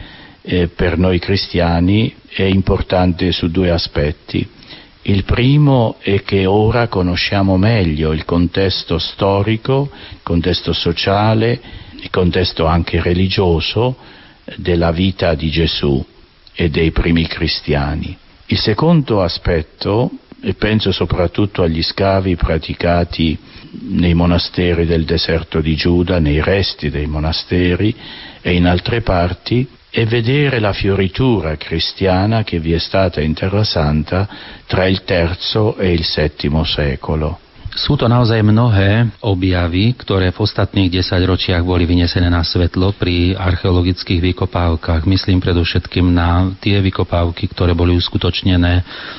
eh, per noi cristiani è importante su due aspetti. Il primo è che ora conosciamo meglio il contesto storico, il contesto sociale, il contesto anche religioso della vita di Gesù e dei primi cristiani. Il secondo aspetto e penso soprattutto agli scavi praticati nei monasteri del deserto di Giuda, nei resti dei monasteri e in altre parti, e vedere la fioritura cristiana che vi è stata in Terra Santa tra il III e il VII secolo. Sú to naozaj mnohé objavy, ktoré v ostatných desaťročiach boli vynesené na svetlo pri archeologických vykopávkach. Myslím predovšetkým na tie vykopávky, ktoré boli uskutočnené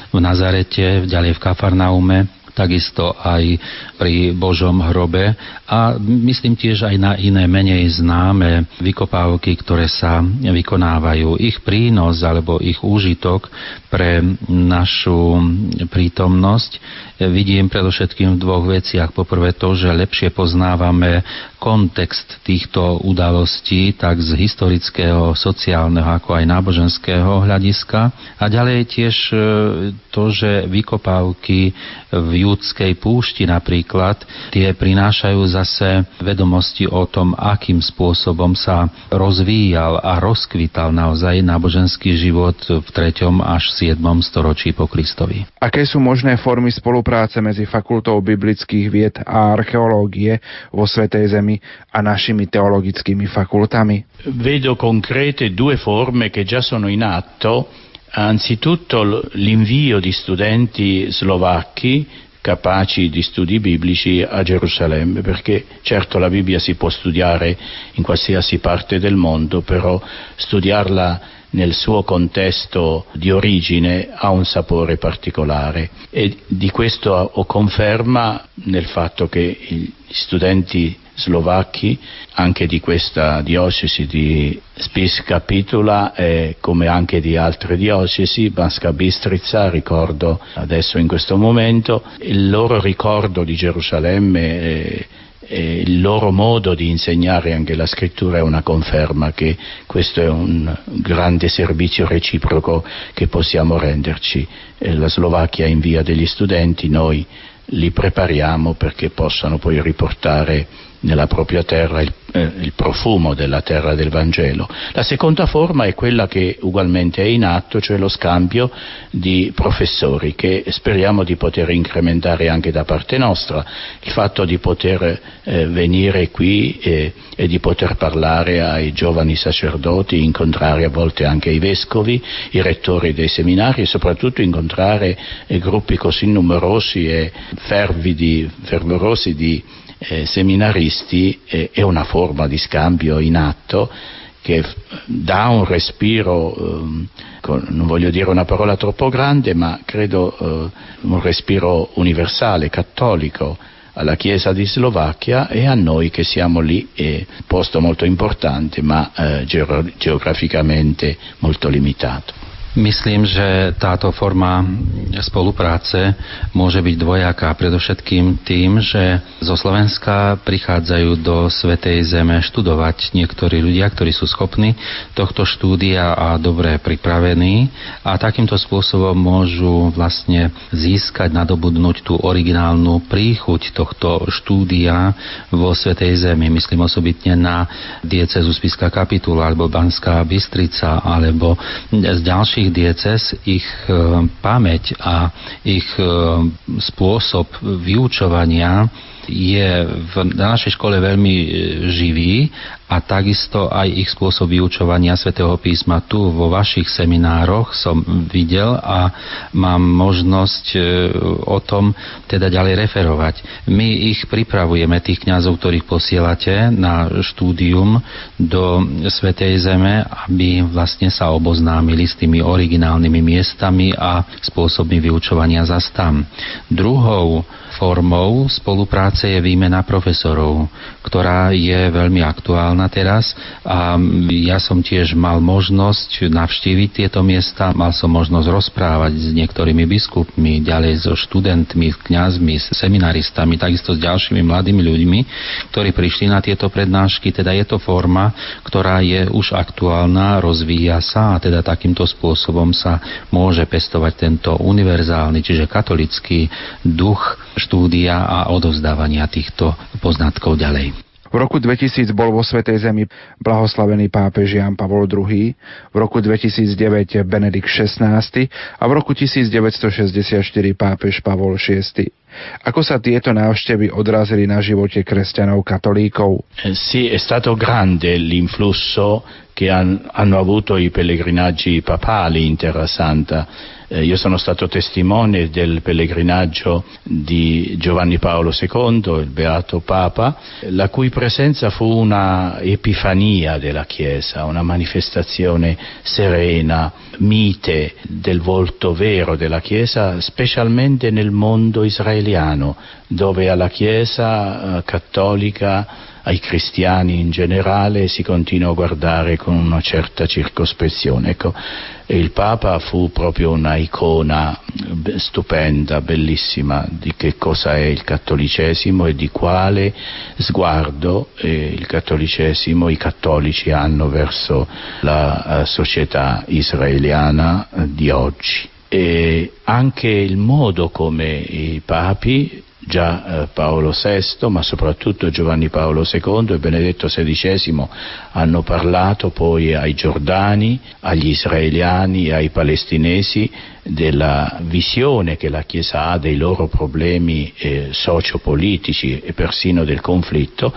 v Nazarete, ďalej v Kafarnaume, takisto aj pri Božom hrobe a myslím tiež aj na iné menej známe vykopávky, ktoré sa vykonávajú. Ich prínos alebo ich úžitok pre našu prítomnosť vidím predovšetkým v dvoch veciach. Poprvé to, že lepšie poznávame kontext týchto udalostí, tak z historického, sociálneho, ako aj náboženského hľadiska. A ďalej tiež e, to, že vykopávky v judskej púšti napríklad, tie prinášajú zase vedomosti o tom, akým spôsobom sa rozvíjal a rozkvital naozaj náboženský život v 3. až 7. storočí po Kristovi. Aké sú možné formy spolupráce medzi fakultou biblických vied a archeológie vo Svetej Zemi a našimi teologickými fakultami? Vedo concrete due forme che già sono in atto. Anzitutto l'invio di studenti slovacchi capaci di studi biblici a Gerusalemme, perché certo la Bibbia si può studiare in qualsiasi parte del mondo, però studiarla nel suo contesto di origine ha un sapore particolare e di questo ho conferma nel fatto che gli studenti slovacchi anche di questa diocesi di Spis Capitula e come anche di altre diocesi, Banska Bistrica, ricordo adesso in questo momento, il loro ricordo di Gerusalemme è, e il loro modo di insegnare anche la scrittura è una conferma che questo è un grande servizio reciproco che possiamo renderci. La Slovacchia invia degli studenti, noi li prepariamo perché possano poi riportare nella propria terra il, eh, il, profumo della terra del Vangelo. La seconda forma è quella che ugualmente è in atto, cioè lo scambio di professori che speriamo di poter incrementare anche da parte nostra, il fatto di poter eh, venire qui e, e, di poter parlare ai giovani sacerdoti, incontrare a volte anche i vescovi, i rettori dei seminari e soprattutto incontrare eh, gruppi così numerosi e fervidi, fervorosi di eh, seminaristi eh, è una forma di scambio in atto che dà un respiro, eh, non voglio dire una parola troppo grande, ma credo eh, un respiro universale, cattolico alla Chiesa di Slovacchia e a noi che siamo lì, è posto molto importante ma eh, geograficamente molto limitato. Myslím, že táto forma spolupráce môže byť dvojaká. Predovšetkým tým, že zo Slovenska prichádzajú do Svetej Zeme študovať niektorí ľudia, ktorí sú schopní tohto štúdia a dobre pripravení a takýmto spôsobom môžu vlastne získať, nadobudnúť tú originálnu príchuť tohto štúdia vo Svetej Zemi. Myslím osobitne na diecezu Spiska kapitula alebo Banská Bystrica alebo z ďalších našich dieces, ich e, pamäť a ich e, spôsob vyučovania je v, na našej škole veľmi e, živý a takisto aj ich spôsob vyučovania svätého písma tu vo vašich seminároch som videl a mám možnosť e, o tom teda ďalej referovať. My ich pripravujeme, tých kňazov, ktorých posielate na štúdium do Svetej Zeme, aby vlastne sa oboznámili s tými originálnymi miestami a spôsobmi vyučovania zas tam. Druhou formou spolupráce je výmena profesorov, ktorá je veľmi aktuálna teraz a ja som tiež mal možnosť navštíviť tieto miesta, mal som možnosť rozprávať s niektorými biskupmi, ďalej so študentmi, s kňazmi, s seminaristami, takisto s ďalšími mladými ľuďmi, ktorí prišli na tieto prednášky. Teda je to forma, ktorá je už aktuálna, rozvíja sa a teda takýmto spôsobom sa môže pestovať tento univerzálny, čiže katolický duch štúdia a odovzdávania týchto poznatkov ďalej. V roku 2000 bol vo Svetej Zemi blahoslavený pápež Jan Pavol II, v roku 2009 Benedikt XVI a v roku 1964 pápež Pavol VI. Ako sa tieto návštevy odrazili na živote kresťanov katolíkov? Sì, è stato grande l'influsso che hanno avuto i pellegrinaggi papali in Terra Santa Eh, io sono stato testimone del pellegrinaggio di Giovanni Paolo II, il beato Papa, la cui presenza fu una epifania della Chiesa, una manifestazione serena, mite del volto vero della Chiesa, specialmente nel mondo israeliano, dove alla Chiesa eh, cattolica ai cristiani in generale si continua a guardare con una certa circospezione. Ecco, il Papa fu proprio una icona stupenda, bellissima di che cosa è il cattolicesimo e di quale sguardo eh, il cattolicesimo, i cattolici hanno verso la uh, società israeliana uh, di oggi. E anche il modo come i papi già eh, Paolo VI, ma soprattutto Giovanni Paolo II e Benedetto XVI hanno parlato poi ai giordani, agli israeliani e ai palestinesi della visione che la Chiesa ha dei loro problemi eh, sociopolitici e persino del conflitto.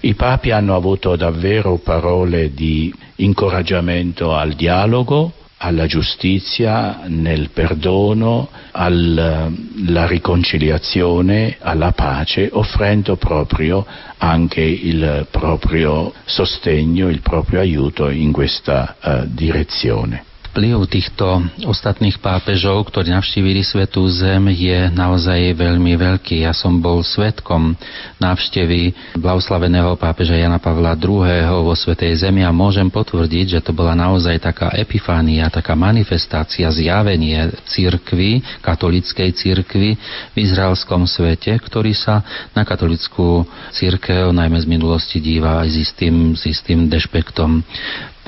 I papi hanno avuto davvero parole di incoraggiamento al dialogo, alla giustizia, nel perdono, alla riconciliazione, alla pace, offrendo proprio anche il proprio sostegno, il proprio aiuto in questa uh, direzione. Vplyv týchto ostatných pápežov, ktorí navštívili Svetú Zem, je naozaj veľmi veľký. Ja som bol svetkom návštevy blahoslaveného pápeža Jana Pavla II. vo Svetej Zemi a môžem potvrdiť, že to bola naozaj taká epifánia, taká manifestácia, zjavenie církvy, katolickej církvy v izraelskom svete, ktorý sa na katolickú církev najmä z minulosti díva aj s istým, s istým dešpektom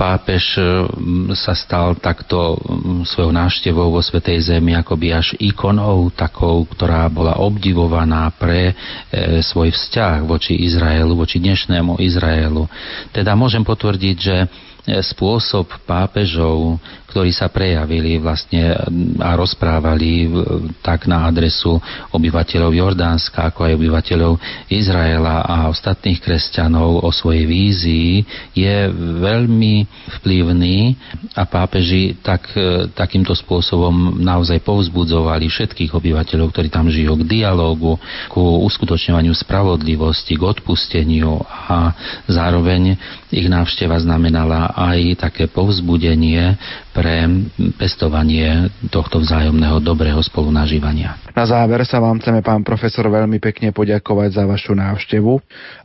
pápež sa stal takto svojou návštevou vo Svetej Zemi akoby až ikonou takou, ktorá bola obdivovaná pre e, svoj vzťah voči Izraelu, voči dnešnému Izraelu. Teda môžem potvrdiť, že spôsob pápežov, ktorí sa prejavili vlastne a rozprávali tak na adresu obyvateľov Jordánska, ako aj obyvateľov Izraela a ostatných kresťanov o svojej vízii, je veľmi vplyvný a pápeži tak, takýmto spôsobom naozaj povzbudzovali všetkých obyvateľov, ktorí tam žijú, k dialógu, ku uskutočňovaniu spravodlivosti, k odpusteniu a zároveň ich návšteva znamenala aj také povzbudenie pre pestovanie tohto vzájomného dobrého spolunažívania. Na záver sa vám chceme, pán profesor, veľmi pekne poďakovať za vašu návštevu,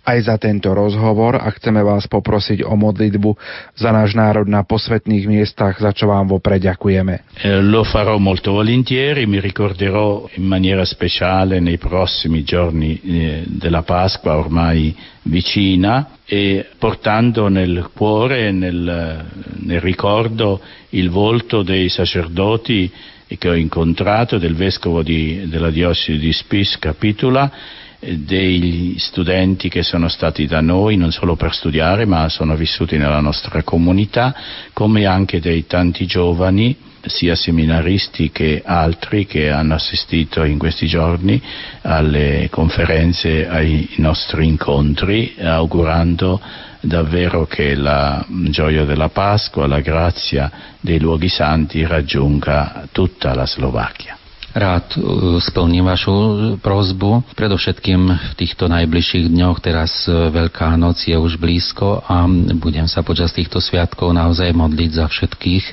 aj za tento rozhovor a chceme vás poprosiť o modlitbu za náš národ na posvetných miestach, za čo vám vopred ďakujeme. Eh, lo farò molto volentieri, mi ricorderò in maniera speciale nei prossimi giorni eh, della Pasqua ormai vicina e portando nel cuore e nel, nel ricordo il volto dei sacerdoti che ho incontrato, del vescovo di, della diocesi di Spis Capitula, degli studenti che sono stati da noi non solo per studiare ma sono vissuti nella nostra comunità, come anche dei tanti giovani sia seminaristi che altri che hanno assistito in questi giorni alle conferenze, ai nostri incontri, augurando davvero che la gioia della Pasqua, la grazia dei luoghi santi raggiunga tutta la Slovacchia. Rád uh, splním vašu prozbu. Predovšetkým v týchto najbližších dňoch, teraz uh, Veľká noc je už blízko a budem sa počas týchto sviatkov naozaj modliť za všetkých,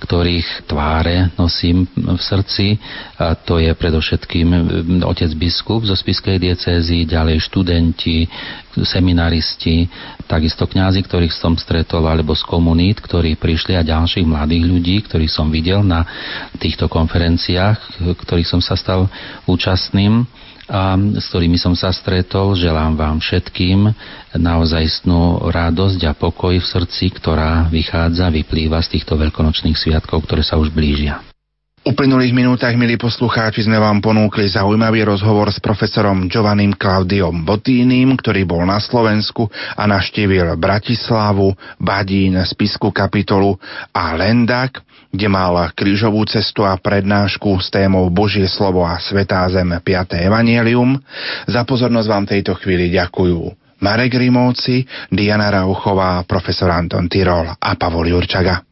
ktorých tváre nosím v srdci. A to je predovšetkým otec biskup zo Spiskej diecézy, ďalej študenti, seminaristi, takisto kňazi, ktorých som stretol, alebo z komunít, ktorí prišli a ďalších mladých ľudí, ktorých som videl na týchto konferenciách, ktorých som sa stal účastným a s ktorými som sa stretol. Želám vám všetkým naozajstnú radosť a pokoj v srdci, ktorá vychádza, vyplýva z týchto veľkonočných sviatkov, ktoré sa už blížia. Uplynulých minútach, milí poslucháči, sme vám ponúkli zaujímavý rozhovor s profesorom Giovannim Klaudiom Botínim, ktorý bol na Slovensku a naštívil Bratislavu, Badín, Spisku kapitolu a Lendak, kde mal krížovú cestu a prednášku s témou Božie slovo a Svetá zem 5. evanielium. Za pozornosť vám tejto chvíli ďakujú Marek Rimovci, Diana Rauchová, profesor Anton Tyrol a Pavol Jurčaga.